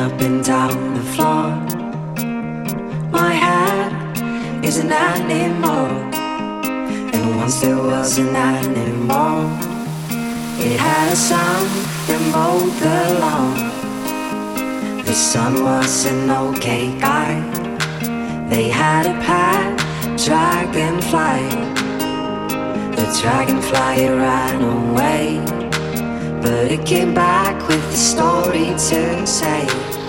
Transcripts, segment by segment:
up and down the floor. My head is an animal, and once there was an animal. It had a son that mowed the lawn. The son was an okay guy. They had a pet dragonfly. The dragonfly ran away, but it came back with a story to say.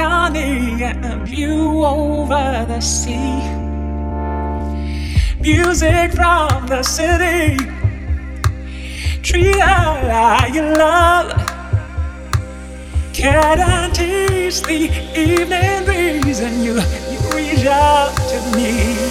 balcony and a view over the sea. Music from the city. Treat her like love. Can I taste the evening breeze and you, you reach out to me?